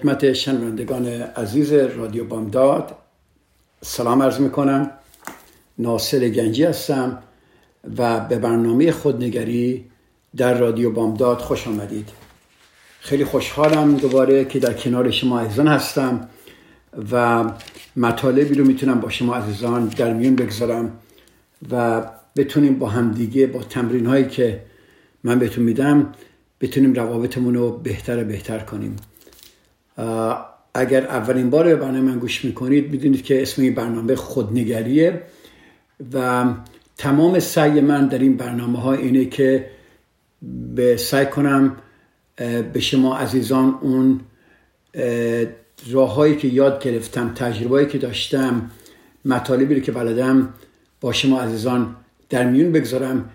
خدمت شنوندگان عزیز رادیو بامداد. سلام عرض می‌کنم. ناصر گنجی هستم و به برنامه خودنگری در رادیو بامداد خوش آمدید. خیلی خوشحالم دوباره که در کنار شما عزیزان هستم و مطالبی رو می‌تونم با شما عزیزان در میون بگذارم و بتونیم با هم دیگه با تمرین هایی که من بهتون میدم بتونیم روابطمون رو بهتر بهتر کنیم. اگر اولین بار به برنامه من گوش می‌کنید می‌دونید که اسم این برنامه خودنگریه و تمام سعی من در این برنامه ها اینه که به سعی کنم به شما عزیزان اون راههایی که یاد گرفتم تجربهایی که داشتم مطالبی رو که بلدم با شما عزیزان در میون بگذارم.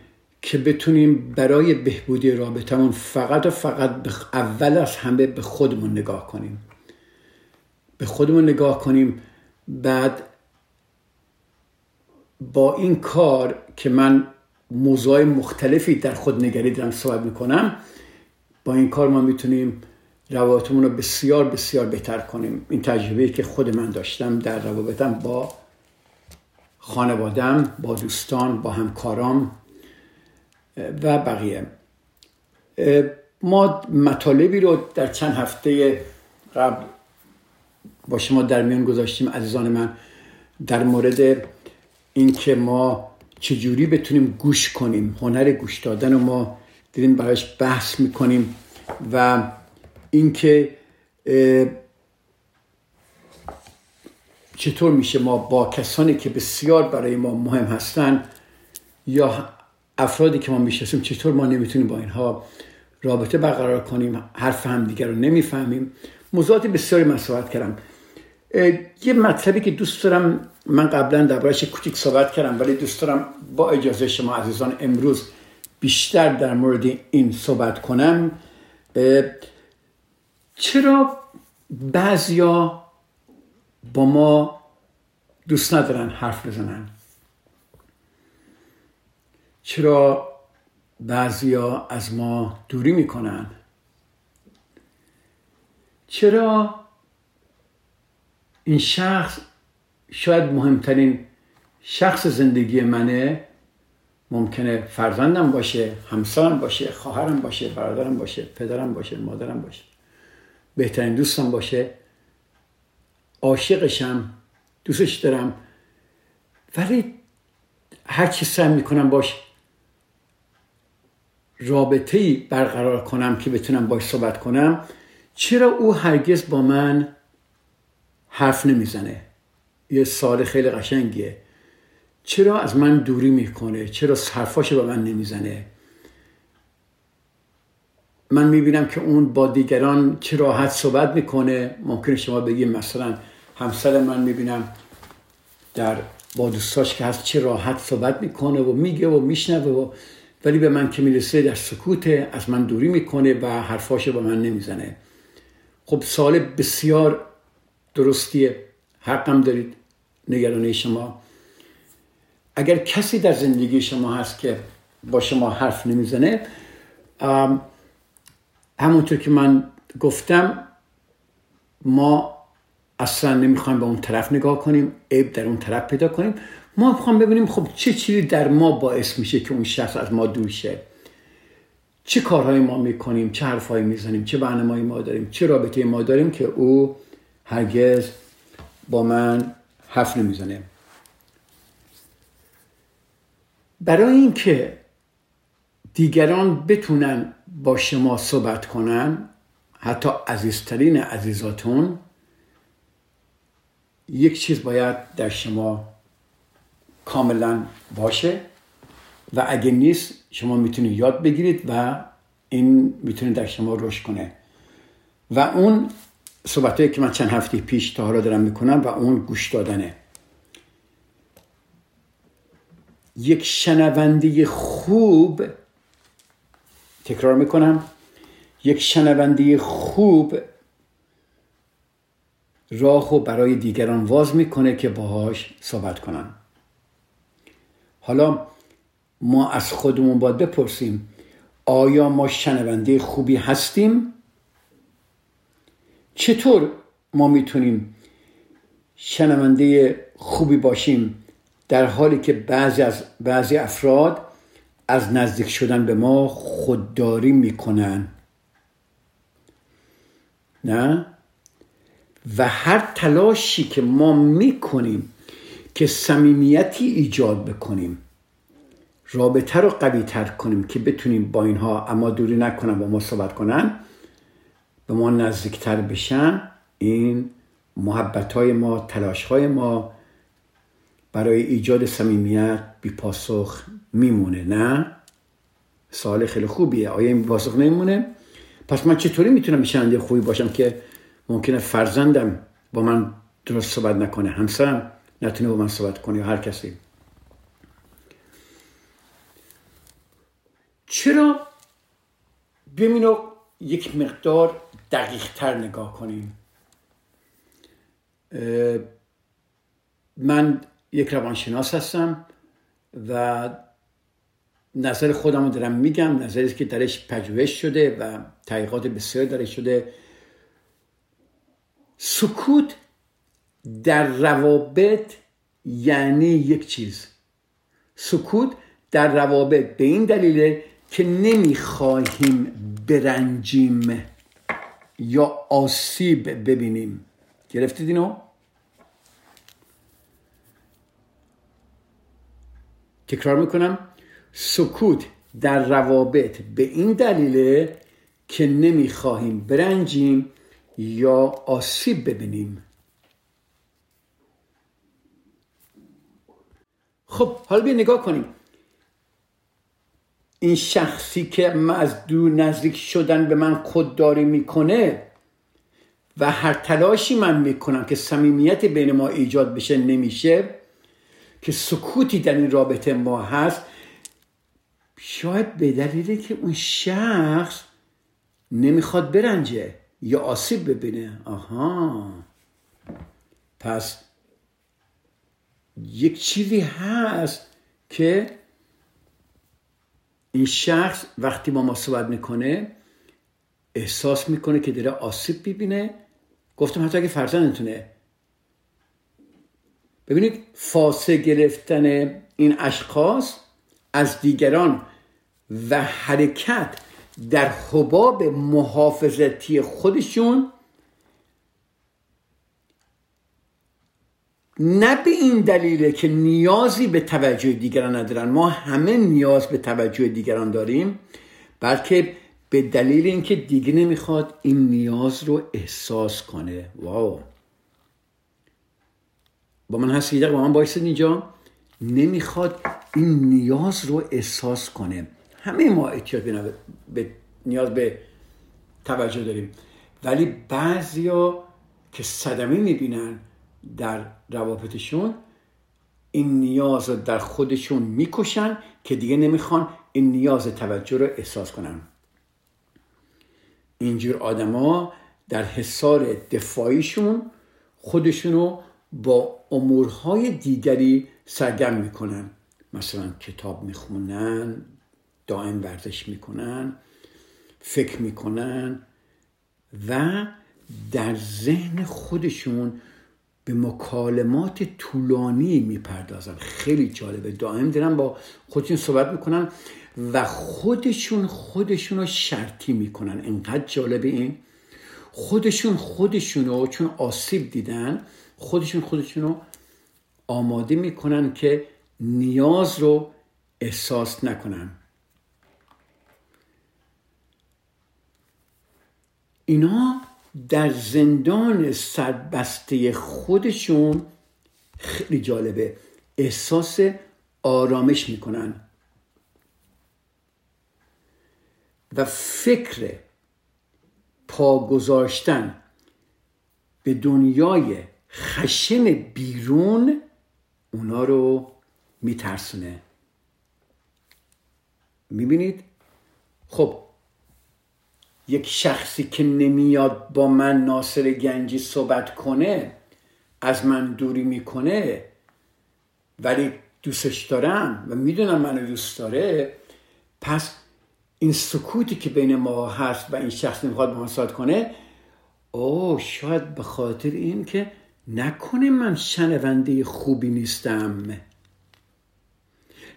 که بتونیم برای بهبودی رابطمون فقط و فقط اول از همه به خودمون نگاه کنیم. به خودمون نگاه کنیم بعد با این کار که من موضوع مختلفی در خود نگری دارم صحبت می‌کنم با این کار ما می‌تونیم روابطمون رو بسیار بسیار بهتر کنیم. این تجربه که خود من داشتم در روابطم با خانوادم با دوستان با همکارام و بقیه. ما مطالبی رو در چند هفته قبل با شما در میان گذاشتیم عزیزان من در مورد اینکه ما چجوری بتونیم گوش کنیم. هنر گوش دادن رو ما دیدیم براش بحث می‌کنیم و اینکه چطور میشه ما با کسانی که بسیار برای ما مهم هستن یا افرادی که ما می‌شناسیم چطور ما نمی‌تونیم با اینها رابطه برقرار کنیم حرف هم دیگر رو نمی‌فهمیم. موضوعات بسیاری من صحبت کردم. یه مطلبی که دوست دارم من قبلا دربارش کوچیک صحبت کردم ولی دوست دارم با اجازه شما عزیزان امروز بیشتر در مورد این صحبت کنم. چرا بعضیا با ما دوست ندارن حرف بزنن؟ چرا بعضیا از ما دوری می‌کنن؟ چرا این شخص شاید مهمترین شخص زندگی منه؟ ممکنه فرزندم باشه همسرم باشه خواهرم باشه برادرم باشه پدرم باشه مادرم باشه بهترین دوستم باشه. عاشقشم دوستش دارم. ولی هر چی سعی می‌کنم باش رابطه ای برقرار کنم که بتونم باش صحبت کنم چرا او هرگز با من حرف نمی‌زنه؟ یه سال خیلی قشنگیه. چرا از من دوری می‌کنه؟ چرا حرفاش به من نمی‌زنه؟ من می‌بینم که اون با دیگران چه راحت صحبت می‌کنه. ممکنه شما بگیم مثلا همسر من می‌بینم در با دوستاش که هست چه راحت صحبت می‌کنه و میگه و میشنوه و ولی به من که می‌رسه در سکوت از من دوری می‌کنه و حرفاشو به من نمی‌زنه. خب سال بسیار درستیه. حقم دارید نگرانی شما. اگر کسی در زندگی شما هست که با شما حرف نمی‌زنه همونطور که من گفتم ما اصلا نمی‌خوایم به اون طرف نگاه کنیم عیب در اون طرف پیدا کنیم. ما می‌خوایم ببینیم خب چه چیزی در ما باعث میشه که اون شخص از ما دور شه. چه کارهایی ما می‌کنیم چه حرفهایی می‌زنیم چه برنامه‌ای ما داریم چه رابطه ما داریم که او هرگز با من حرف نمی‌زنه. برای اینکه دیگران بتونن با شما صحبت کنن حتی عزیزترین عزیزاتون یک چیز باید در شما کاملا باشه و اگه نیست شما می‌تونید یاد بگیرید و این می‌تونه در شما رشد کنه. و اون صحبت که من چند هفته پیش تا حالا دارم می‌کنم و اون گوش دادنه. یک شنونده خوب تکرار می‌کنم یک شنونده خوب راه و برای دیگران واز می‌کنه که باهاش صحبت کنن. حالا ما از خودمون باید بپرسیم آیا ما شنونده خوبی هستیم؟ چطور ما می‌تونیم شنونده خوبی باشیم در حالی که بعضی از بعضی افراد از نزدیک شدن به ما خودداری می‌کنن؟ نه؟ و هر تلاشی که ما می‌کنیم که صمیمیتی ایجاد بکنیم. رابطه رو قوی تر کنیم که بتونیم با اینها اما دوری نکنن با ما صحبت کنن به ما نزدیکتر بشن. این محبت های ما تلاش های ما برای ایجاد صمیمیت بی پاسخ میمونه نه؟ سوال خیلی خوبیه. آیا این پاسخ نمیمونه؟ پس من چطوری می‌تونم شنونده خوبی باشم که ممکنه فرزندم با من درست صحبت نکنه؟ همسرم نتونه با من صحبت کنه یا هر کسی چرا ببینو یک مقدار دقیق تر نگاه کنیم من یک روانشناس هستم و نظر خودم رو دارم میگم نظری که درش پژوهش شده و تحقیقات بسیار درش شده سکوت در روابط یعنی یک چیز. سکوت در روابط به این دلیله که نمی‌خواهیم برنجیم یا آسیب ببینیم. گرفتید اینو؟ تکرار می‌کنم. سکوت در روابط به این دلیله که نمی‌خواهیم برنجیم یا آسیب ببینیم. خب حالا بیا نگاه کنیم. این شخصی که از دور نزدیک شدن به من خودداری می‌کنه و هر تلاشی من می‌کنم که صمیمیت بین ما ایجاد بشه نمیشه که سکوتی در این رابطه ما هست شاید به دلیلی که اون شخص نمی‌خواد برنجه یا آسیب ببینه. آها. پس یک چیزی هست که این شخص وقتی با ما صحبت می‌کنه احساس می‌کنه که داره آسیب ببینه گفتم حتی اگه فرزندتونه. ببینید فاسه گرفتن این اشخاص از دیگران و حرکت در حباب محافظتی خودشون نه به این دلیله که نیازی به توجه دیگران ندارن. ما همه نیاز به توجه دیگران داریم بلکه به دلیل اینکه دیگه نمی‌خواد این نیاز رو احساس کنه. واو. با من هست با من بایستید اینجا. نمی‌خواد این نیاز رو احساس کنه. همه ما احتیاج به نیاز به توجه داریم. ولی بعضیا که صدمه می‌بینن در روابطشون این نیاز رو در خودشون می‌کشن که دیگه نمی‌خوان این نیاز توجه رو احساس کنن. اینجور آدما در حصار دفاعیشون خودشونو با امورهای دیگری سرگرم می‌کنن. مثلا کتاب می‌خونن دائم ورزش می‌کنن فکر می‌کنن و در ذهن خودشون به مکالمات طولانی می‌پردازن. خیلی جالبه. دائم دارن با خودشون صحبت می‌کنن و خودشون خودشون رو شرطی می‌کنن. انقدر جالبه این. خودشون خودشون چون آسیب دیدن خودشون خودشون رو آماده می‌کنن که نیاز رو احساس نکنن. اینا در زندان سربسته خودشون خیلی جالبه. احساس آرامش می‌کنن. و فکر پا گذاشتن به دنیای خشم بیرون اونا رو میترسونه. می‌بینید؟ خب یک شخصی که نمیاد با من ناصر گنجی صحبت کنه از من دوری می‌کنه. ولی دوستش دارم و می‌دونم منو دوست داره. پس این سکوتی که بین ما هست و این شخص نمی‌خواد با من صحبت کنه او شاید به خاطر این که نکنه من شنونده خوبی نیستم.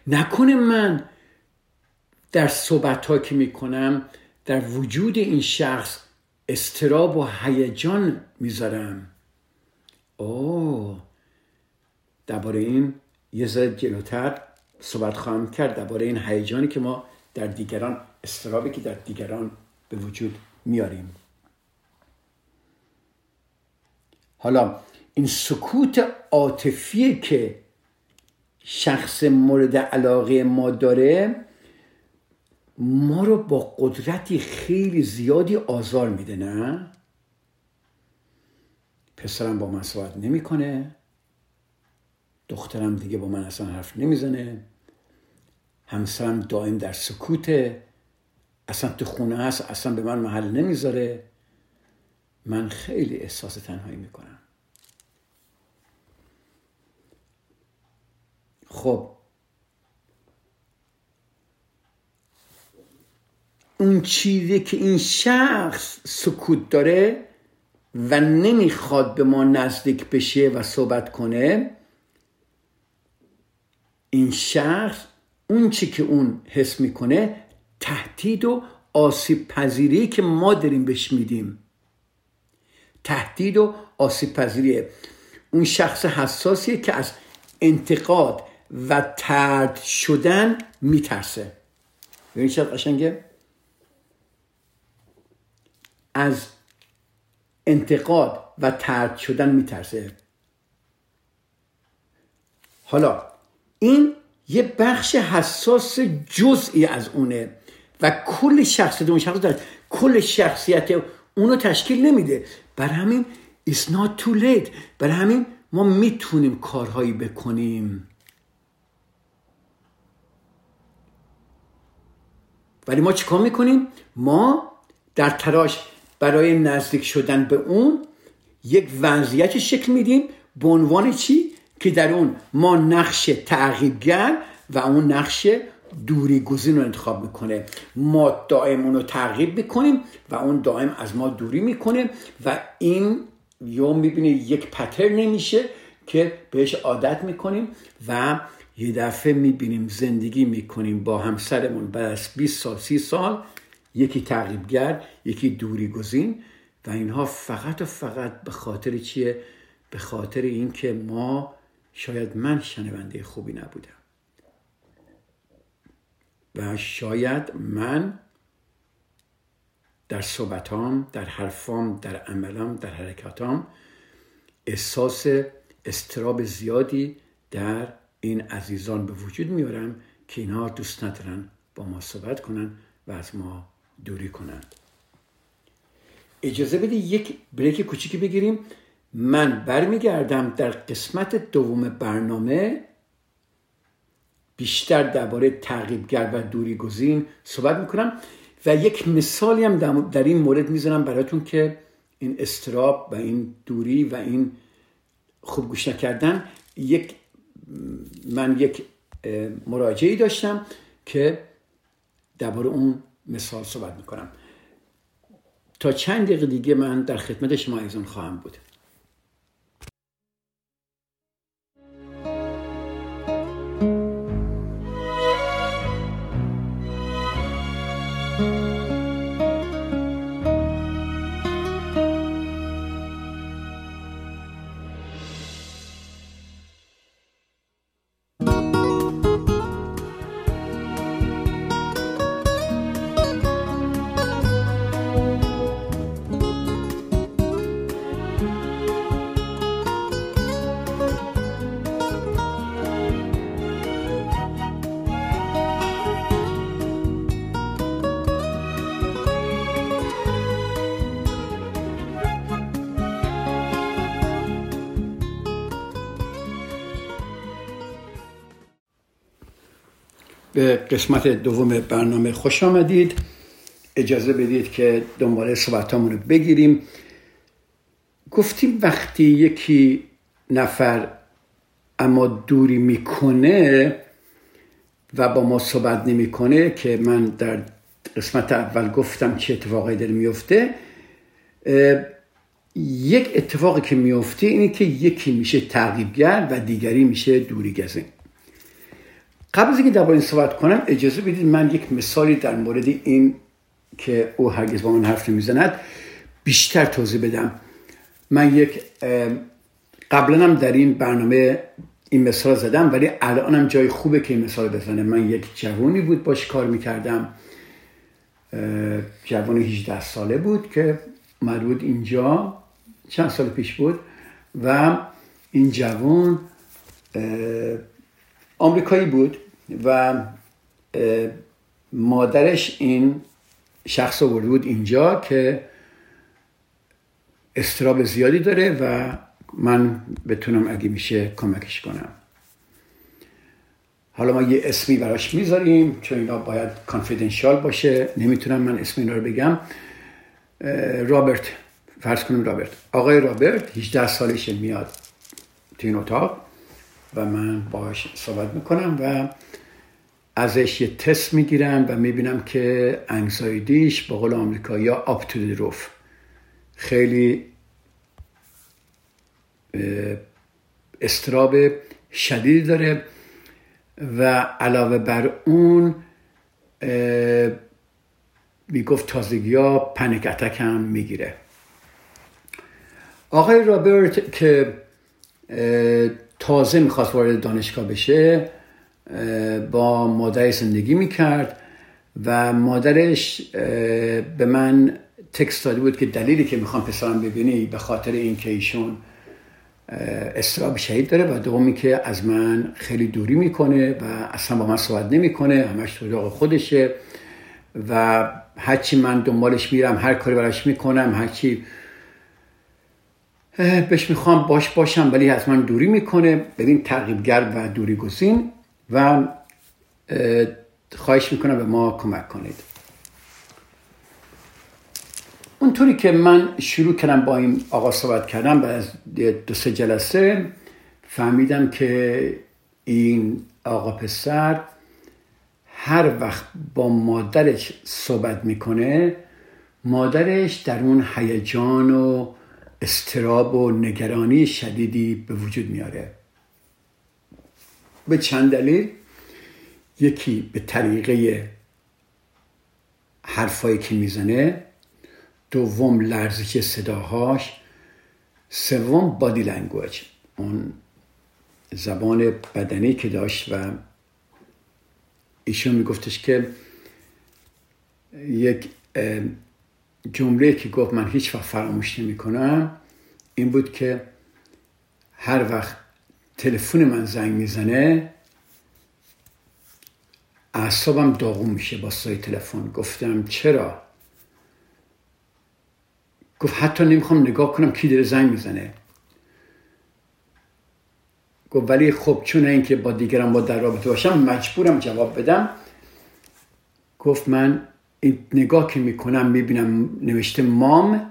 نکنه من در صحبت که می‌کنم در وجود این شخص استراب و هیجان می‌ذارم. اوه. درباره این یه ذره جلوتر صحبت خواهم کرد. درباره این هیجانی که ما در دیگران استرابی که در دیگران به وجود میاریم. حالا این سکوت عاطفی که شخص مورد علاقه ما داره ما رو با قدرتی خیلی زیادی آزار میده نه؟ پسرم با من صحبت نمی‌کنه. دخترم دیگه با من اصلا حرف نمی‌زنه. همسرم دائم در سکوته. اصلا تو خونه هست اصلا به من محل نمی‌ذاره. من خیلی احساس تنهایی می‌کنم. خب اون چیزی که این شخص سکوت داره و نمی‌خواد به ما نزدیک بشه و صحبت کنه این شخص اون چی که اون حس می‌کنه تهدید و آسیب پذیری که ما داریم بهش میدیم. تهدید و آسیب پذیریه اون شخص حساسیه که از انتقاد و ترد شدن میترسه. ببینید چقدر قشنگه؟ از انتقاد و ترد شدن میترسه. حالا این یه بخش حساس جزئی از اونه و کل شخصیت اون شخص داره کل شخصیت اونو تشکیل نمیده. بر همین it's not too late. بر همین ما می‌تونیم کارهایی بکنیم. ولی ما چیکار می‌کنیم؟ ما در تراش برای نزدیک شدن به اون یک وضعیت شکل میدیم به عنوان چی؟ که در اون ما نقش تعقیبگر و اون نقش دوری گزین رو انتخاب می‌کنه. ما دائم اون رو تعقیب می‌کنیم و اون دائم از ما دوری می‌کنه و این یوم می‌بینید یک پتر نمیشه که بهش عادت می‌کنیم و یه دفعه می‌بینیم زندگی می‌کنیم با همسرمون. بعد از 20 سال 30 سال یکی تعقیبگر یکی دوری گزین و اینها فقط و فقط به خاطر چیه؟ به خاطر اینکه ما شاید من شنونده خوبی نبودم. و شاید من در صحبتام در حرفام در عملام در حرکاتام احساس استراب زیادی در این عزیزان به وجود میارم که اینها دوست ندارن با ما صحبت کنن و از ما دوری کنند اجازه بدید یک بریک کوچیکی بگیریم. من برمیگردم در قسمت دوم برنامه. بیشتر درباره تعقیبگر و دوری گزین صحبت می‌کنم و یک مثالی هم در این مورد می‌زنم براتون که این استراب و این دوری و این خوب گوش نکردن یک من یک مراجعی داشتم که درباره اون مثال صحبت می‌کنم. تا چند دقیقه دیگه من در خدمت شما ایزان خواهم بود. قسمت دوم برنامه خوش آمدید. اجازه بدید که دنباله صحبتامون رو بگیریم. گفتیم وقتی یکی نفر اما دوری می‌کنه و با ما صحبت نمی‌کنه که من در قسمت اول گفتم چه اتفاقی داره میفته یک اتفاقی که میفته اینه که یکی میشه تعقیبگر و دیگری میشه دوری گزین. قبل از اینکه در این صحبت کنم اجازه بدید من یک مثالی در مورد این که او هرگز با من حرف نمی‌زند بیشتر توضیح بدم. من یک قبلا هم در این برنامه این مثال زدم ولی الانم جای خوبه که این مثال بزنم. من یک جوانی بود باش کار می‌کردم. جوان 18 ساله بود که اومد بود اینجا. چند سال پیش بود؟ و این جوان آمریکایی بود و مادرش این شخص آورده بود اینجا که استراب زیادی داره و من بتونم اگه میشه کمکش کنم. حالا ما یه اسمی براش می‌ذاریم چون اینا باید کانفیدنشال باشه. نمی‌تونم من اسم اینا رو بگم. رابرت. فرض کنیم رابرت. آقای رابرت 18 سالش میاد تو این اتاق. و من باش صحبت می‌کنم و ازش یه تست می‌گیرم و می‌بینم که انگزایدیش با قول آمریکا یا آپ تو روف خیلی استراب شدیدی داره و علاوه بر اون می‌گفت تازگی ها پنیک اتک هم می‌گیره. آقای رابرت که تازه می‌خواست وارد دانشگاه بشه با مادر زندگی می‌کرد و مادرش به من تکست داده بود که دلیلی که می‌خوام پسرم ببینی به خاطر اینکه ایشون استراب شهید داره و دومی که از من خیلی دوری می‌کنه و اصلا با من صحبت نمی‌کنه همش تو خودشه و هرچی من دنبالش میرم هر کاری براش می‌کنم هرچی بهش می‌خوام باش باشم ولی از دوری می‌کنه. ببین ترغیبگر و دوری گزین و خواهش می‌کنم به ما کمک کنید. اونطوری که من شروع کردم با این آقا صحبت کردم بعد دو سه جلسه فهمیدم که این آقا پسر هر وقت با مادرش صحبت می‌کنه مادرش در اون هیجان و استراب و نگرانی شدیدی به وجود میاره. به چند دلیل؟ یکی به طریقه حرفایی که می‌زنه دوم لرزش صداهاش سوم بادی لنگویج اون زبان بدنی که داشت و ایشون میگفتش که یک جمله که گفت من هیچ وقت فراموش نمی کنم این بود که هر وقت تلفن من زنگ می‌زنه اعصابم داغون میشه با سای تلفن. گفتم چرا؟ گفت حتی نمی‌خوام نگاه کنم کی داره زنگ می‌زنه. گفت ولی خب چون اینکه با دیگران با در رابطه باشم مجبورم جواب بدم. گفت من نگاه که می‌کنم می‌بینم نوشته مام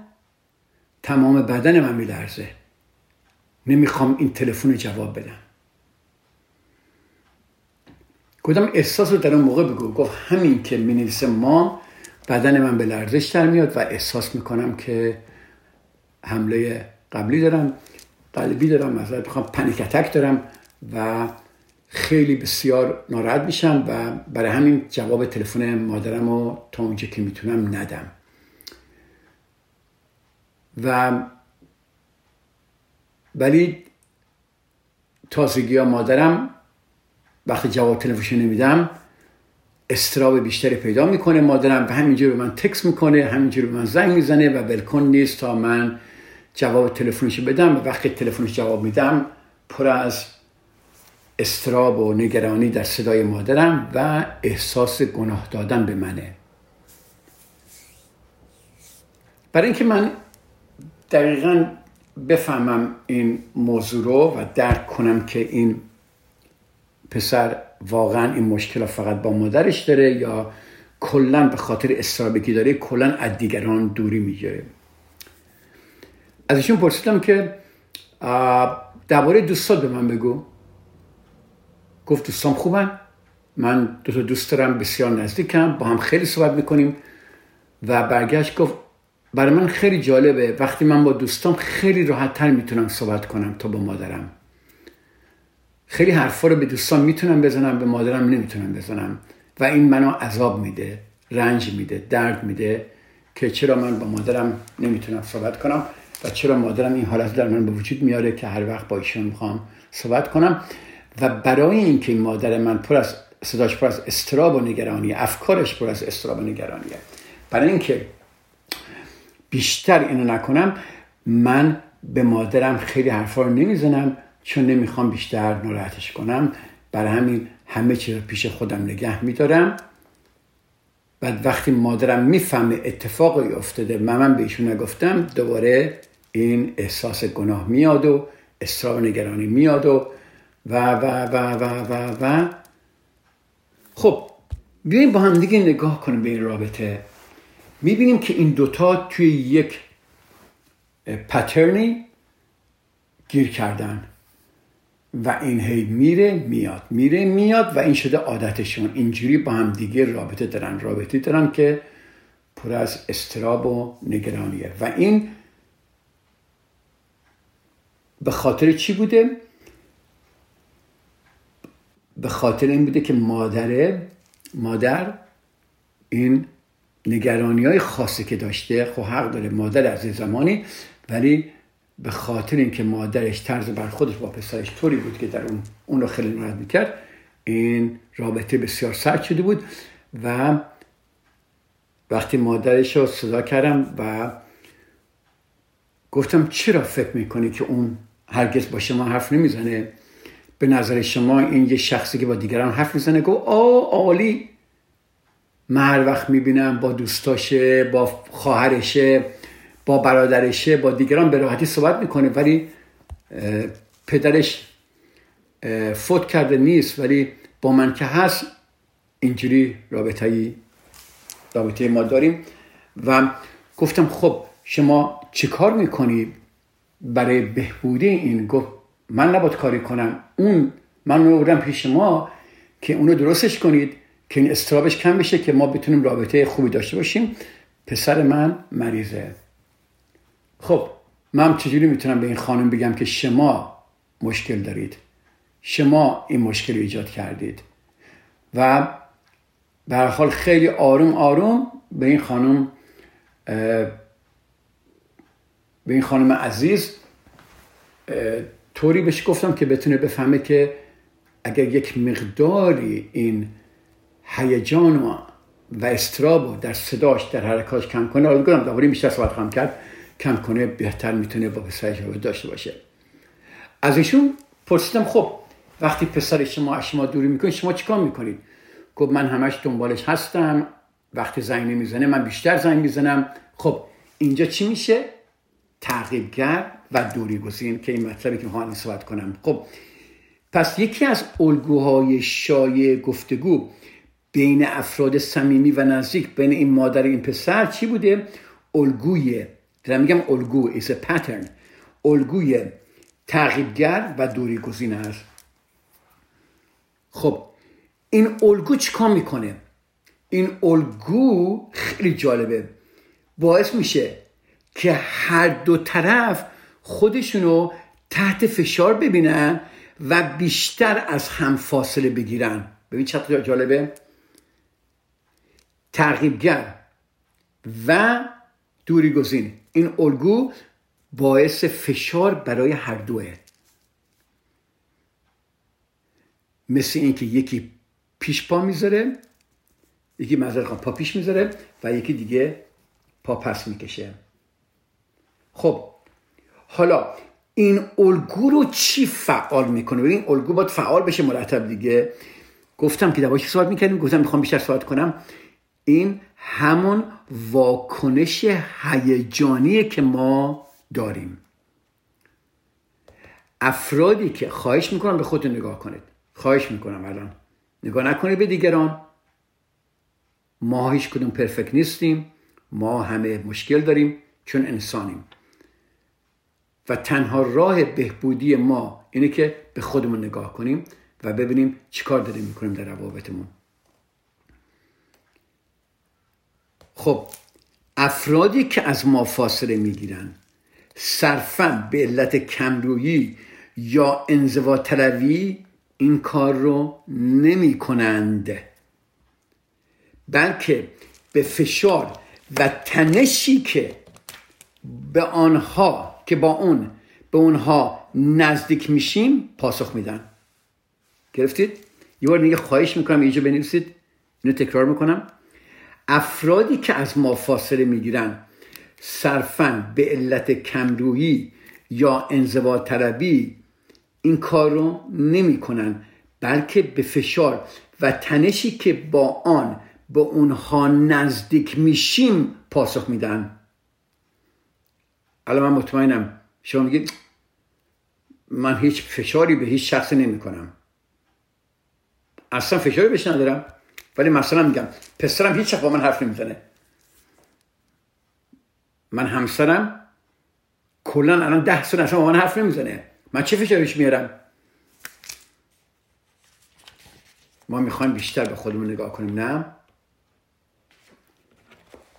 تمام بدن من میلرزه. نمی‌خوام این تلفن جواب بدم. گفتم احساس رو در اون موقع بگو. گفت همین که می مام بدن من به لرزش در میاد و احساس می‌کنم که حمله قبلی دارم قلبی دارم مثلا بخوام پنیک دارم و خیلی بسیار ناراحت میشم و برای همین جواب تلفن مادرم رو تا اونجا که می‌تونم ندم. و ولی تازگی ها مادرم وقتی جواب تلفنش نمیدم استراب بیشتری پیدا می‌کنه مادرم و همینجور به من تکس می‌کنه همینجور به من زنگ می‌زنه و بلکن نیست تا من جواب تلفنش بدم. و وقتی تلفنش جواب میدم پر از استراب و نگرانی در صدای مادرم و احساس گناه دادن به منه. برای اینکه من دقیقا بفهمم این موضوع رو و درک کنم که این پسر واقعا این مشکل فقط با مادرش داره یا کلا به خاطر استرابی که داره کلا از دیگران دوری می‌گیره. از ایشون پرسیدم که درباره دوستات به من بگو. گفت دوستان خوبن من دو تا دوست دارم بسیار نزدیکم با هم خیلی صحبت می‌کنیم. و برگشت گفت برای من خیلی جالبه وقتی من با دوستام خیلی راحت تر می‌تونم صحبت کنم تا با مادرم. خیلی حرفا رو به دوستان می‌تونم بزنم به مادرم نمی‌تونم بزنم. و این منو عذاب میده رنج میده درد میده که چرا من با مادرم نمی‌تونم صحبت کنم و چرا مادرم این حالت در من به وجود میاره که هر وقت با ایشون می‌خوام صحبت کنم. و برای اینکه این مادر من پر از صداش پر از استراب و نگرانی افکارش پر از استراب و نگرانیه برای اینکه بیشتر اینو نکنم من به مادرم خیلی حرفا رو نمی‌زنم چون نمی‌خوام بیشتر ناراحتش کنم. برای همین همه چیز رو پیش خودم نگه میدارم. بعد وقتی مادرم می‌فهمه اتفاقی افتاده من, من به ایشون نگفتم دوباره این احساس گناه میاد و استراب نگرانی میاد و و و و و و و. خب بیاییم با هم دیگه نگاه کنیم به این رابطه. می‌بینیم که این دوتا توی یک پترنی گیر کردن. و این هی میره میاد میره میاد و این شده عادتشون. اینجوری با هم دیگه رابطه دارن رابطه دارن که پر از استراب و نگرانیه. و این به خاطر چی بوده؟ به خاطر این بوده که مادره مادر این نگرانی های خاصی که داشته خب حق داره مادر از زمانی ولی به خاطر اینکه مادرش طرز برخودش با پسرش طوری بود که در اون اون رو خیلی ناراحت می‌کرد این رابطه بسیار سرد شده بود و وقتی مادرش رو صدا کردم و گفتم چرا فکر می‌کنی که اون هرگز با شما حرف نمی‌زنه؟ به نظر شما این یه شخصی که با دیگران حرف می‌زنه گفت آه عالی. من هر وقت می‌بینم با دوستاشه با خواهرشه با برادرشه با دیگران به راحتی صحبت می‌کنه ولی پدرش فوت کرده نیست ولی با من که هست اینجوری رابطه رابطه ما داریم. و گفتم خب شما چه کار می‌کنی برای بهبودی این؟ گفت من نباید کاری کنم. اون من رو پیش ما که اونو درستش کنید که این استرابش کم بشه که ما بتونیم رابطه خوبی داشته باشیم. پسر من مریضه. خب من چجوری می‌تونم به این خانم بگم که شما مشکل دارید؟ شما این مشکل رو ایجاد کردید. و به حال خیلی آروم آروم به این خانم به این خانم عزیز طوری بهش گفتم که بتونه بفهمه که اگر یک مقداری این هیجان و, و استراب در صداش در حرکاش کم کنه حالا گفتم دوباره بیشتر صحبت خواهم کرد کم کنه بهتر می‌تونه با پسرش رو داشته باشه. از ایشون پرسیدم خب وقتی پسر شما از شما دوری می‌کنید شما چیکار می‌کنید؟ گفت من همش دنبالش هستم وقتی زنگ نمی‌زنه من بیشتر زنگ می‌زنم. خب اینجا چی میشه؟ تعقیبگر و دوری گزین که این مطلبی که می‌خوام صحبت کنم. خب پس یکی از الگوهای شایع گفتگو بین افراد صمیمی و نزدیک بین این مادر و این پسر چی بوده؟ الگوی در میگم الگو a pattern. الگوی تعقیبگر و دوری گزین است. خب این الگو چیکار می‌کنه؟ این الگو خیلی جالبه. باعث میشه که هر دو طرف خودشونو تحت فشار ببینن و بیشتر از هم فاصله بگیرن. ببین چقدر جالبه. ترغیبگر و دوری گزین این الگو باعث فشار برای هر دوه. مثل اینکه یکی پیش پا می‌ذاره یکی مزر پا پیش می‌ذاره و یکی دیگه پا پس می‌کشه. خب حالا این الگو رو چی فعال می‌کنه؟ این الگو باید فعال بشه مرتب دیگه. گفتم که دواشی صحبت می‌کردیم گفتم می‌خوام بیشتر صحبت کنم. این همون واکنش هیجانیه که ما داریم. افرادی که خواهش می‌کنم به خودتون نگاه کنید. خواهش می‌کنم الان. نگاه نکنید به دیگران. ما هیچ کدوم پرفکت نیستیم. ما همه مشکل داریم چون انسانیم. و تنها راه بهبودی ما اینه که به خودمون نگاه کنیم و ببینیم چیکار داریم می‌کنیم در روابطمون. خب افرادی که از ما فاصله می‌گیرن صرفا به علت کمرویی یا انزوا طلبی این کار رو نمی کنند بلکه به فشار و تنشی که به آنها که با اون به اونها نزدیک میشیم پاسخ میدن. گرفتید؟ یه بار دیگه خواهش می‌کنم اینجا بنویسید. اینو تکرار می‌کنم. افرادی که از ما فاصله می‌گیرن صرفا به علت کمرویی یا انزوا طلبی این کار رو نمی کنن بلکه به فشار و تنشی که با آن به اونها نزدیک میشیم پاسخ میدن. الان من مطمئنم. شما میگید من هیچ فشاری به هیچ شخصی نمی کنم اصلا فشاری بهش ندارم. ولی مثلا میگم پسرم هیچ با من حرف نمی‌زنه. من همسرم کلا الان ده سال اصلا با من حرف نمی‌زنه. من چه فشارش میارم؟ ما می‌خوایم بیشتر به خودمون نگاه کنیم. نه؟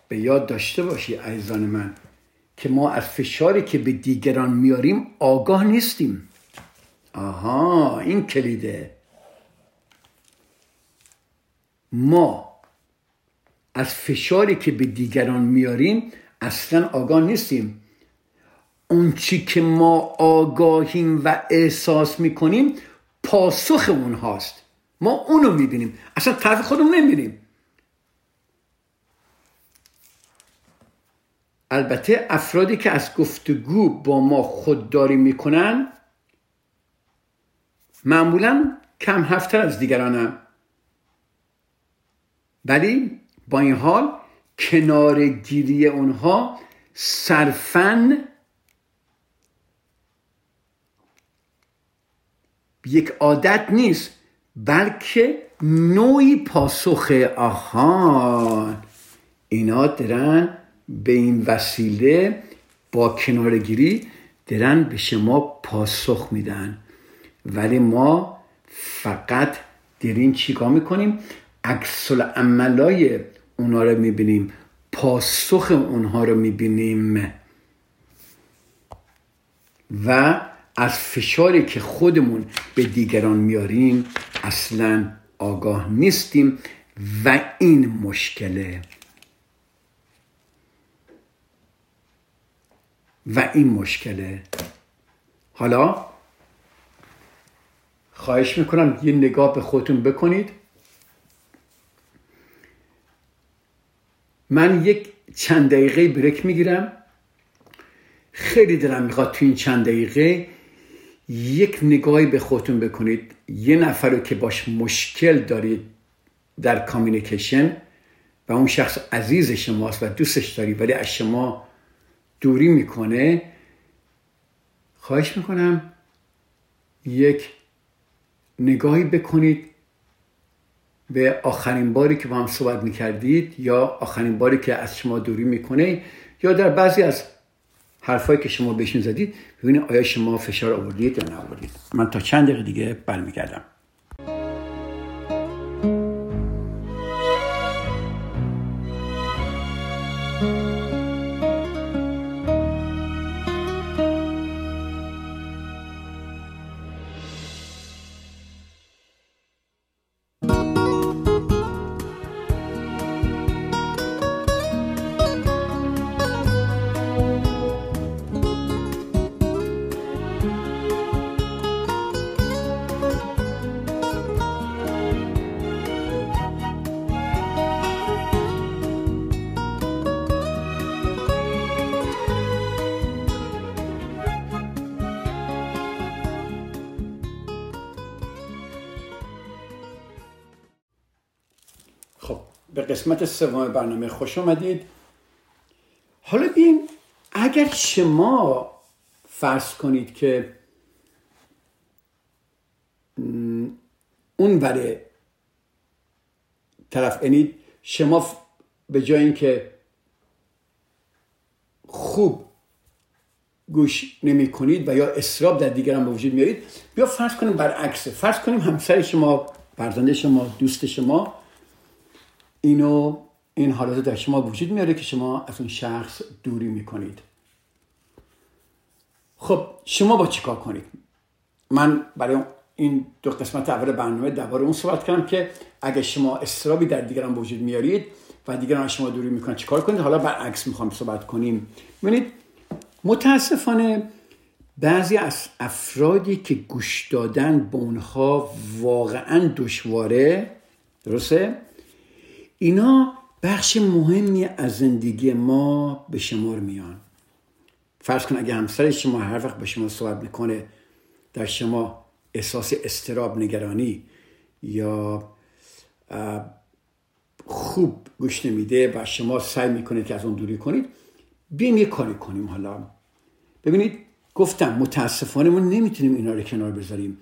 به یاد داشته باشی عزیزان من. که ما از فشاری که به دیگران میاریم آگاه نیستیم. آها این کلیده. ما از فشاری که به دیگران میاریم اصلا آگاه نیستیم. اون چی که ما آگاهیم و احساس می‌کنیم پاسخ اون هاست ما اونو می‌بینیم. اصلا طرف خودمون نمی‌بینیم. البته افرادی که از گفتگو با ما خودداری می‌کنن معمولا کم هفتر از دیگرانم ولی با این حال کنار گیری اونها صرفا یک عادت نیست بلکه نوعی پاسخ. آها اینا درن به این وسیله با کنارگیری درن به شما پاسخ میدن. ولی ما فقط درین چیکار می‌کنیم؟ عکس عملای اونا رو می‌بینیم. پاسخ اونها رو می‌بینیم. و از فشاری که خودمون به دیگران میاریم اصلا آگاه نیستیم و این مشکله. و این مشکله. حالا خواهش می‌کنم یه نگاه به خودتون بکنید. من یک چند دقیقه بریک می‌گیرم. خیلی دلم می‌خواد تو این چند دقیقه یک نگاهی به خودتون بکنید. یه نفر رو که باش مشکل دارید در کامیونیکیشن و اون شخص عزیز شماست و دوستش داری ولی از شما دوری می‌کنه خواهش می‌کنم یک نگاهی بکنید به آخرین باری که با هم صحبت می‌کردید یا آخرین باری که از شما دوری می‌کنه یا در بعضی از حرفایی که شما بهشون زدید ببینید آیا شما فشار آوردید یا نه آوردید من تا چند دقیقه دیگه برمیگردم. قسمت سوم برنامه خوش آمدید حالا بیم اگر شما فرض کنید که اون وره طرف یعنی شما به جای اینکه خوب گوش نمی کنید و یا استراب در دیگران به وجود میارید بیا فرض کنیم برعکس فرض کنیم همسر شما فرزند شما دوست شما اینو این حالات در شما وجود میاره که شما از اون شخص دوری می‌کنید. خب شما با چیکار کنید؟ من برای این دو قسمت اول برنامه درباره اون صحبت کردم که اگه شما استرابی در دیگران وجود میارید و دیگران شما دوری می‌کنن چیکار کنید؟ حالا برعکس می‌خوام صحبت کنیم. ببینید متاسفانه بعضی از افرادی که گوش دادن به اونها واقعا دشواره درسته؟ اینا بخش مهمی از زندگی ما به شمار میان. فرض کن اگه همسر شما هر وقت به شما صحبت می‌کنه در شما احساس استراب نگرانی یا خوب گوش نمیده و شما سعی می‌کنید که از اون دوری کنید بیایم یه کاری کنیم حالا. ببینید گفتم متاسفانه ما نمی‌تونیم اینا رو کنار بذاریم.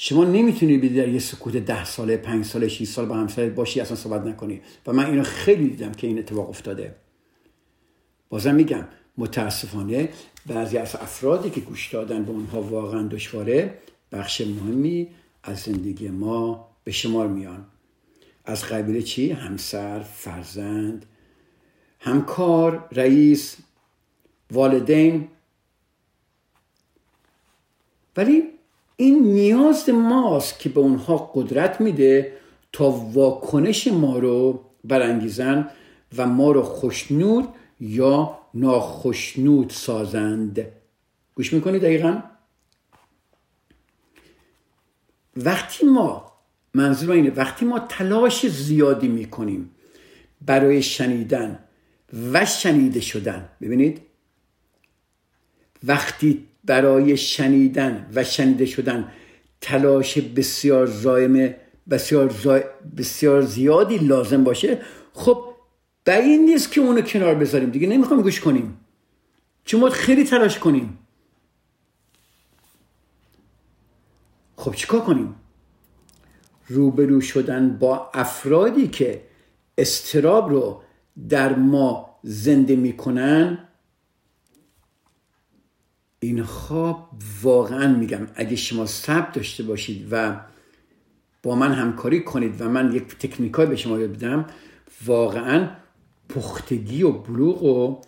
شما نمی‌تونید در یه سکوت ده ساله پنج ساله 6 سال با همسرت باشی اصلا صحبت نکنی. و من اینو خیلی دیدم که این اتفاق افتاده. بازم میگم متاسفانه بعضی از افرادی که گوش دادن به اونها واقعا دشواره بخش مهمی از زندگی ما به شمار میان. از قبیل چی؟ همسر، فرزند، همکار، رئیس، والدین. ولی این نیاز ماست که به اونها قدرت میده تا واکنش ما رو برانگیزن و ما رو خوشنود یا ناخشنود سازند. گوش می‌کنید دقیقا؟ وقتی ما منظور اینه وقتی ما تلاش زیادی می‌کنیم برای شنیدن و شنیده شدن ببینید؟ وقتی برای شنیدن و شنیده شدن تلاش بسیار زایمه بسیار, بسیار زیادی لازم باشه. خب این نیست که اونو کنار بذاریم دیگه نمی‌خوام گوش کنیم. چون ما خیلی تلاش کنیم. خب چیکار کنیم؟ روبرو شدن با افرادی که استراب رو در ما زنده می‌کنن اینها واقعا میگم اگه شما صبر داشته باشید و با من همکاری کنید و من یک تکنیکای به شما بدم واقعا پختگی و بلوغ و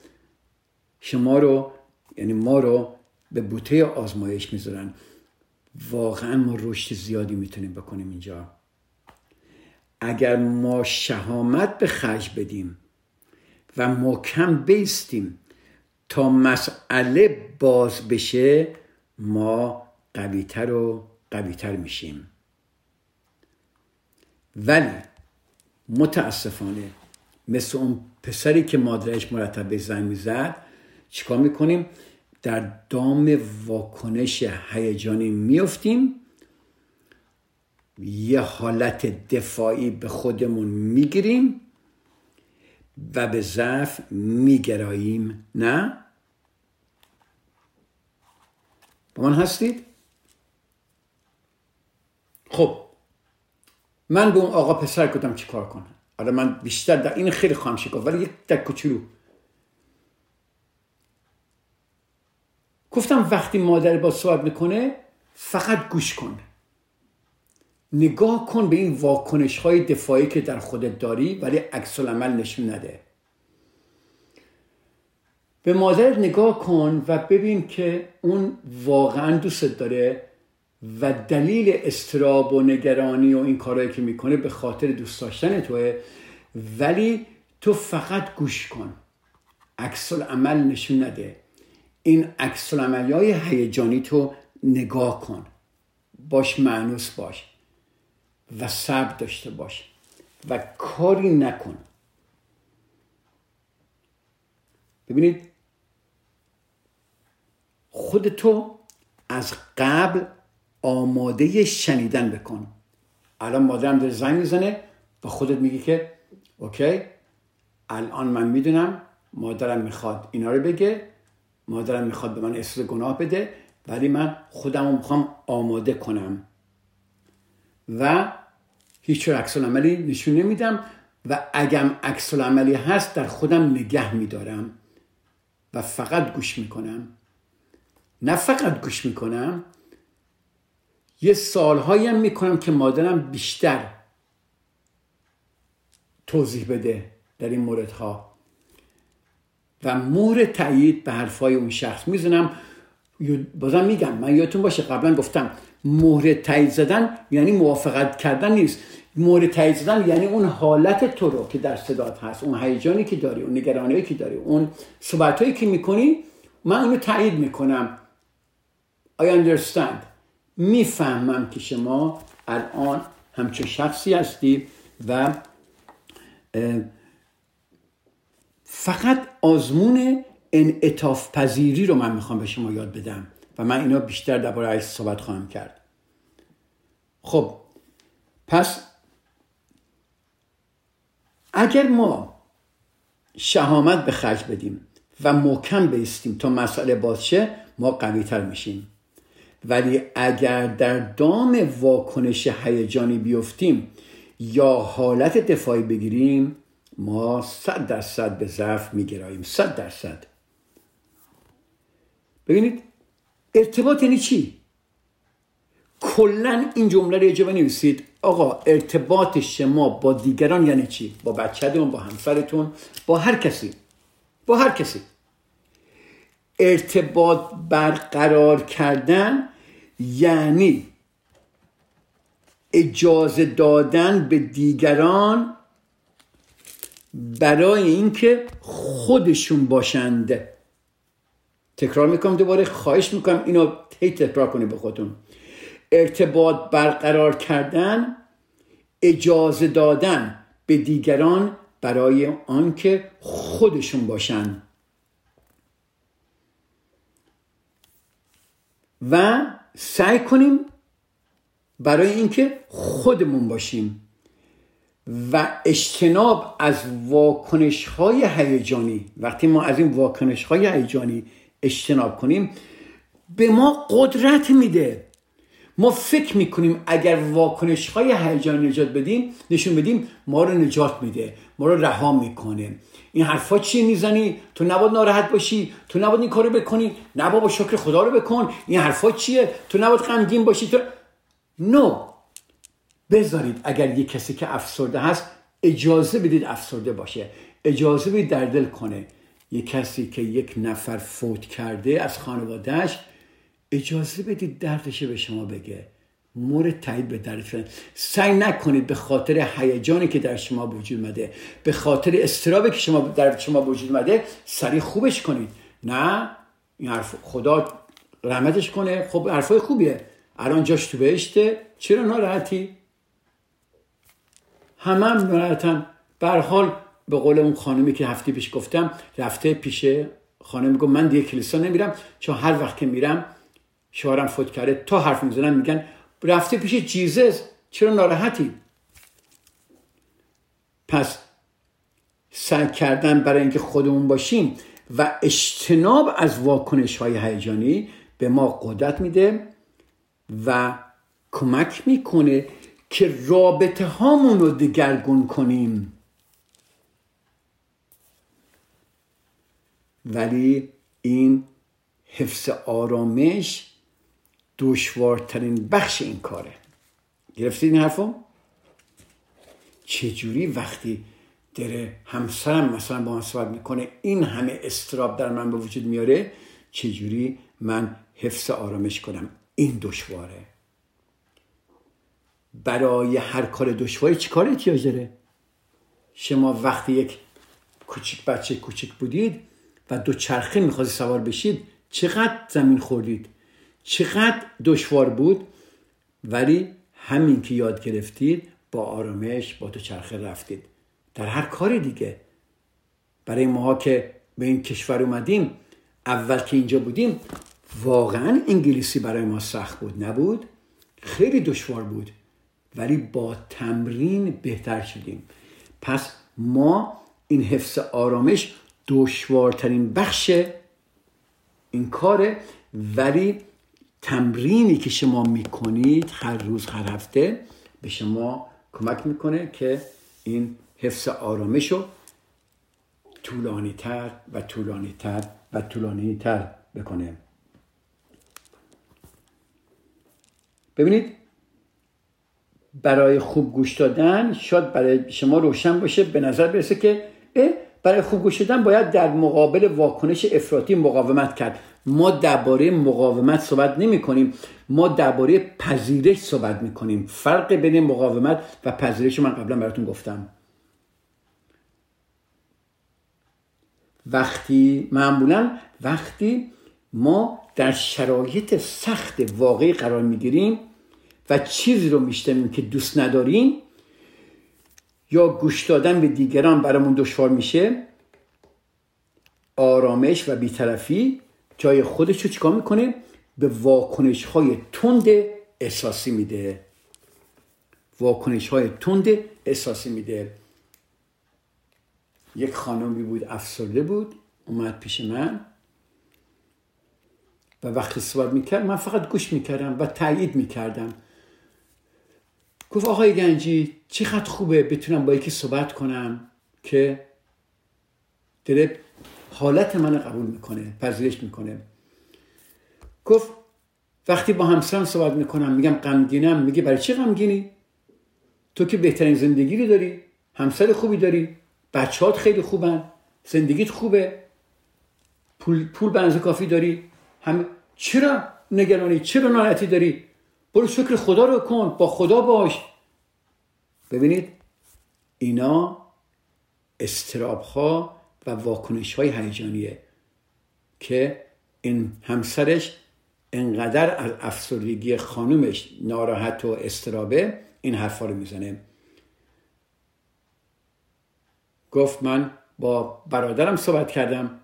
شما رو یعنی ما رو به بوته آزمایش می‌ذارن. واقعا ما رشد زیادی می‌تونیم بکنیم اینجا. اگر ما شهامت به خرج بدیم و محکم بیستیم تا مسئله باز بشه ما قویتر و قویتر میشیم. ولی متاسفانه مثل اون پسری که مادرش مرتب به زنگ می‌زد چیکار می‌کنیم؟ در دام واکنش هیجانی میفتیم یه حالت دفاعی به خودمون می‌گیریم. و به ضعف میگراییم. نه؟ با من هستید؟ خب من به اون آقا پسر گفتم چی کار کنم. حالا من بیشتر در این خیلی خواهم شکاف ولی یک در کوچولو. گفتم وقتی مادر با صحبت می‌کنه فقط گوش کن. نگاه کن به این واکنش های دفاعی که در خودت داری ولی عکس عمل نشون نده. به مادرت نگاه کن و ببین که اون واقعا دوست داره و دلیل استراب و نگرانی و این کارهایی که می‌کنه به خاطر دوست داشتن توه ولی تو فقط گوش کن. عکس عمل نشون نده. این عکس های هیجانی تو نگاه کن. باش معنوس باش. و صبر داشته باش و کاری نکن. ببینید خودتو از قبل آماده شنیدن بکن. الان مادرم داره زنگ می‌زنه با خودت میگی که اوکی الان من می‌دونم مادرم می‌خواد اینا رو بگه مادرم می‌خواد به من احساس گناه بده ولی من خودم رو می‌خوام آماده کنم. و هیچ عکس عملی نشون نمیدم و اگم عکس عملی هست در خودم نگه میدارم و فقط گوش می‌کنم. نه فقط گوش می‌کنم یه سالهایی هم می‌کنم که مادرم بیشتر توضیح بده در این موردها. و مهر تایید به حرفای اون شخص. می‌زنم بازم میگم من یادتون باشه قبلا گفتم مهر تایید زدن یعنی موافقت کردن نیست. مهر تایید زدن یعنی اون حالت تو رو که در صدات هست اون هیجانی که داری اون نگرانی که داری اون صحبتهایی که می‌کنی من اونو تایید می‌کنم. I understand. می‌فهمم که شما الان همچون شخصی هستی و فقط آزمون انعطاف پذیری رو من می‌خوام به شما یاد بدم. و من اینا بیشتر درباره صحبت خواهم کرد. خب پس اگر ما شهامت به خرج بدیم و محکم بیستیم تا مسئله باشه ما قویتر میشیم. ولی اگر در دام واکنش هیجانی بیفتیم یا حالت دفاعی بگیریم ما صد درصد به ضعف میگراییم. صد درصد. ببینید ارتباط یعنی چی؟ کلا این جمله رو یه بنویسید. آقا ارتباط شما با دیگران یعنی چی؟ با بچهتون با همسرتون با هر کسی. با هر کسی. ارتباط برقرار کردن یعنی اجازه دادن به دیگران برای اینکه خودشون باشند. تکرار می‌کنم دوباره خواهش می‌کنم اینو هی تکرار کنید به خودتون. ارتباط برقرار کردن اجازه دادن به دیگران برای آنکه خودشون باشن. و سعی کنیم برای اینکه خودمون باشیم. و اجتناب از واکنش های هیجانی. وقتی ما از این واکنش های هیجانی اجتناب کنیم به ما قدرت میده. ما فکر می‌کنیم اگر واکنش های هیجانی نجات بدیم نشون بدیم ما رو نجات میده ما رو رها می‌کنه. این حرفا چی می‌زنی؟ تو نباید ناراحت باشی تو نباید این کارو بکنی. نه بابا شکر خدا رو بکن. این حرفا چیه؟ تو نباید غمگین باشی. تو نو بذارید اگر یه کسی که افسرده هست اجازه بدید افسرده باشه. اجازه بدید در دل کنه. یه کسی که یک نفر فوت کرده از خانوادهش اجازه بدید دردش به شما بگه. مورد تایید به درد سعی نکنید به خاطر هیجانی که در شما وجود مده به خاطر استرابی که شما در شما وجود مده سریع خوبش کنید. نه این حرف خدا رحمتش کنه. خب حرفای خوبیه. الان جاش تو بهشته. چرا ناراحتی؟ همه هم ناراحتن. حال به قول اون خانمی که هفته پیش گفتم رفته پیش خانم میگم من دیگه کلیسا نمیرم چون هر وقت که میرم شوهرم فوت کرده تا حرف می‌زنن میگن رفته پیش جیزس چرا ناراحتی؟ پس سعی کردن برای اینکه خودمون باشیم و اجتناب از واکنش های هیجانی به ما قدرت میده و کمک می‌کنه که رابطه هامون رو دگرگون کنیم. ولی این حفظ آرامش دشوارترین بخش این کاره. گرفتید این حرفو؟ چجوری وقتی داره همسرم مثلا با من صحبت می‌کنه این همه استراب در من به وجود میاره چجوری من حفظ آرامش کنم؟ این دشواره. برای هر کار دشواری چی کار احتیاج داره؟ شما وقتی یک کوچیک بچه کوچیک بودید و دو چرخه می‌خواستی سوار بشید چقدر زمین خوردید؟ چقدر دشوار بود؟ ولی همین که یاد گرفتید با آرامش با دو چرخه رفتید. در هر کار دیگه. برای ماها که به این کشور اومدیم اول که اینجا بودیم واقعا انگلیسی برای ما سخت بود. نبود؟ خیلی دشوار بود. ولی با تمرین بهتر شدیم. پس ما این حفظ آرامش دشوارترین بخش این کاره. ولی تمرینی که شما می‌کنید هر روز هر هفته به شما کمک می‌کنه که این حفظ آرامش رو طولانی تر و طولانی تر و طولانی تر بکنه. ببینید برای خوب گوش دادن شاید برای شما روشن باشه به نظر برسه که برای خوب دادن باید در مقابل واکنش افراطی مقاومت کرد. ما درباره مقاومت صحبت نمی کنیم. ما درباره پذیرش صحبت می کنیم. فرق بین مقاومت و پذیرش من قبلا براتون گفتم. وقتی معمولا وقتی ما در شرایط سخت واقعی قرار می‌گیریم و چیزی رو میشتمیم که دوست نداریم یا گوش دادن به دیگران برامون دشوار میشه آرامش و بیطرفی جای خودش رو چیکار می‌کنه؟ به واکنش های تند احساسی میده. واکنش های تند احساسی میده. یک خانمی بود افسرده بود اومد پیش من و وقتی صحبت می‌کرد من فقط گوش می‌کردم و تایید می‌کردم. گفت آقای گنجی چقدر خوبه بتونم با یکی صحبت کنم که داره حالت من قبول می‌کنه پذیرش می‌کنه. گفت وقتی با همسرم صحبت می‌کنم میگم غمگینم میگه برای چی غمگینی؟ تو که بهترین زندگی رو داری همسر خوبی داری بچهات خیلی خوبن زندگیت خوبه پول پول بنز کافی داری هم چرا نگرانی؟ چرا ناراحتی داری؟ برو شکر خدا رو کن با خدا باش. ببینید اینا استراب ها و واکنش های هیجانیه که این همسرش انقدر از افسردگی خانومش ناراحت و استرابه این حرفا رو می‌زنه. گفت من با برادرم صحبت کردم.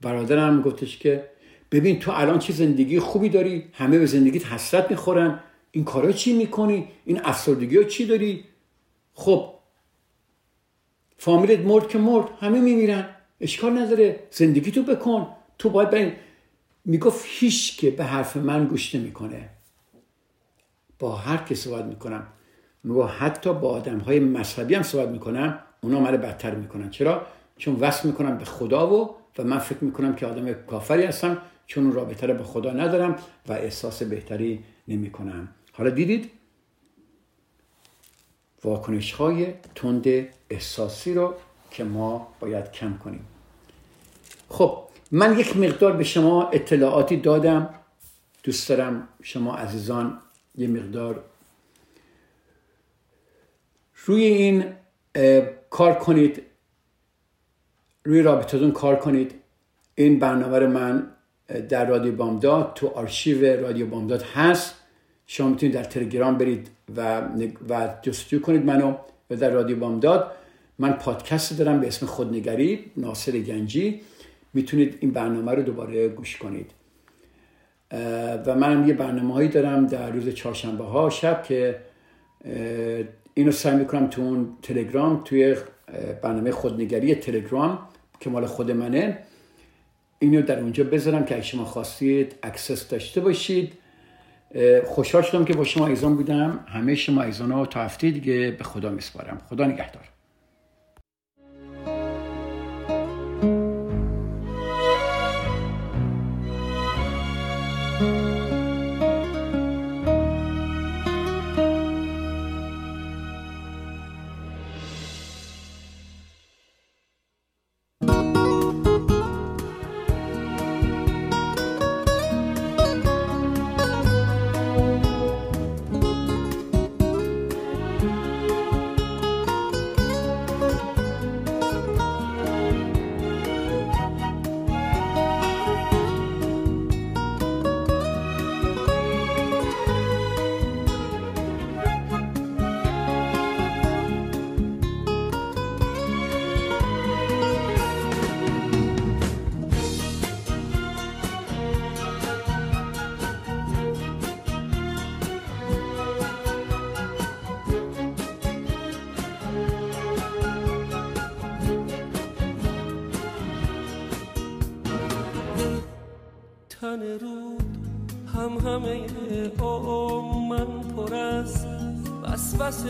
برادرم گفتش که ببین تو الان چه زندگی خوبی داری همه به زندگیت حسرت می‌خورن. این کارا چی می‌کنی؟ این افسردگی ها چی داری؟ خب فامیلت مرد که مرد همه میمیرن. اشکال نداره. زندگی تو بکن. تو باید برین می‌گفت هیچ که به حرف من گوش نمی‌کنه. با هر که صحبت می‌کنم. میگو حتی با آدم های مذهبی هم صحبت می‌کنم اونا من بدتر می‌کنن. چرا؟ چون وصل می‌کنم به خدا و و من فکر می‌کنم که آدم کافری هستم. چون اون رابطه رو به خدا ندارم و احساس بهتری نمی‌کنم. حالا دیدید؟ واکنش های تند احساسی رو که ما باید کم کنیم. خب من یک مقدار به شما اطلاعاتی دادم. دوست دارم شما عزیزان یه مقدار روی این کار کنید. روی رابطتون کار کنید. این برنامه رو من در رادیو بامداد تو آرشیو رادیو بامداد هست. شما می‌تونید در تلگرام برید و, و جستجو کنید منو و در رادیو بامداد. من پادکست دارم به اسم خودنگری ناصر گنجی. می‌تونید این برنامه رو دوباره گوش کنید. و منم یه برنامه هایی دارم در روز چهارشنبه ها شب که اینو سعی می‌کنم تو اون تلگرام توی برنامه خودنگری تلگرام که مال خود منه اینو در اونجا بذارم که اگه شما خواستید access داشته باشید. خوشحال شدم که با شما عزیزان بودم. همه شما عزیزان ها تا هفته دیگه به خدا میسپارم. خدا نگهدار. آم من پر از وسوسه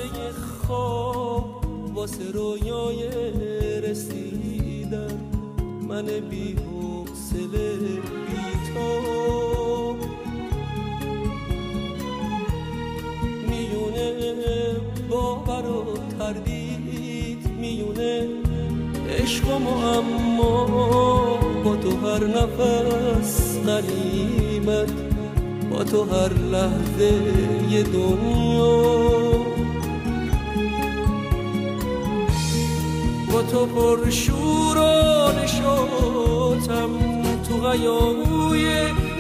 خواب واسه رویای رسیدن من بی حسله بی تو. میونه باور و تردید میونه عشق و معما با تو هر نفس غریبت تو هر لحظه یه دنیا. با تو پر شور و نشاتم تو غیاهوی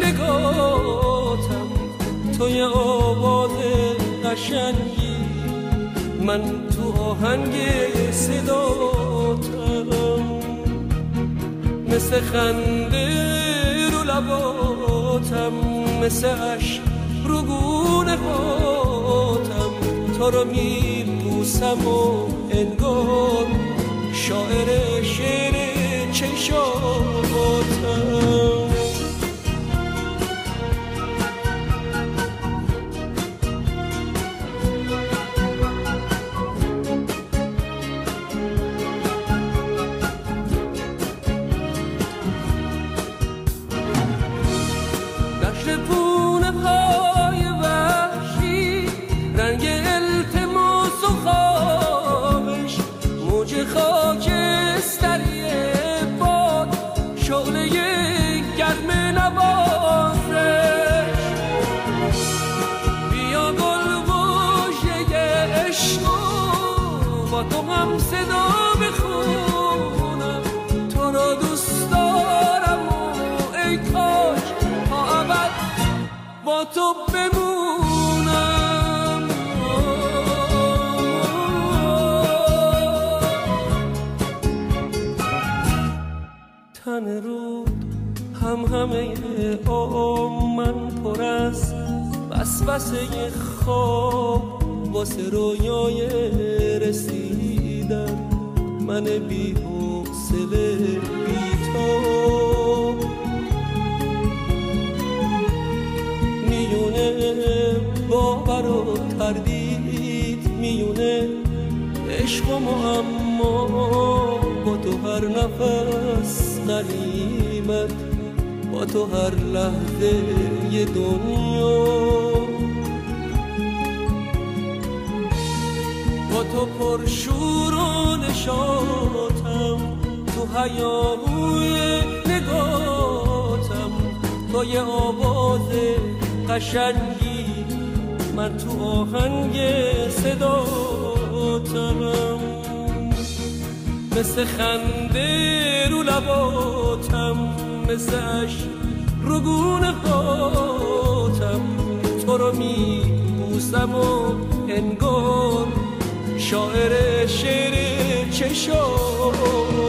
نگاتم. توی آواز قشنگی من تو آهنگ صداتم. مثل خنده رو لباتم. مثل عشق رو گونه هاتم. تو رو میبوسم و انگار شاعر شعر چشاتم وسوسه خواب واسه رویای رسیدن. من بی حوصله بی تو. باور و تردید میونه عشق و اما با تو هر نفس قریمت با تو هر لحظه یه دنیا. با تو پر شور و نشاتم تو حیاهوی نگاتم. تو یه آواز قشنگی. من تو آهنگ صداتم. مثل خنده رو لباتم. مثل رو گونه هاتم. تو رو می بوسم و انگار شاعر شعر چشاتم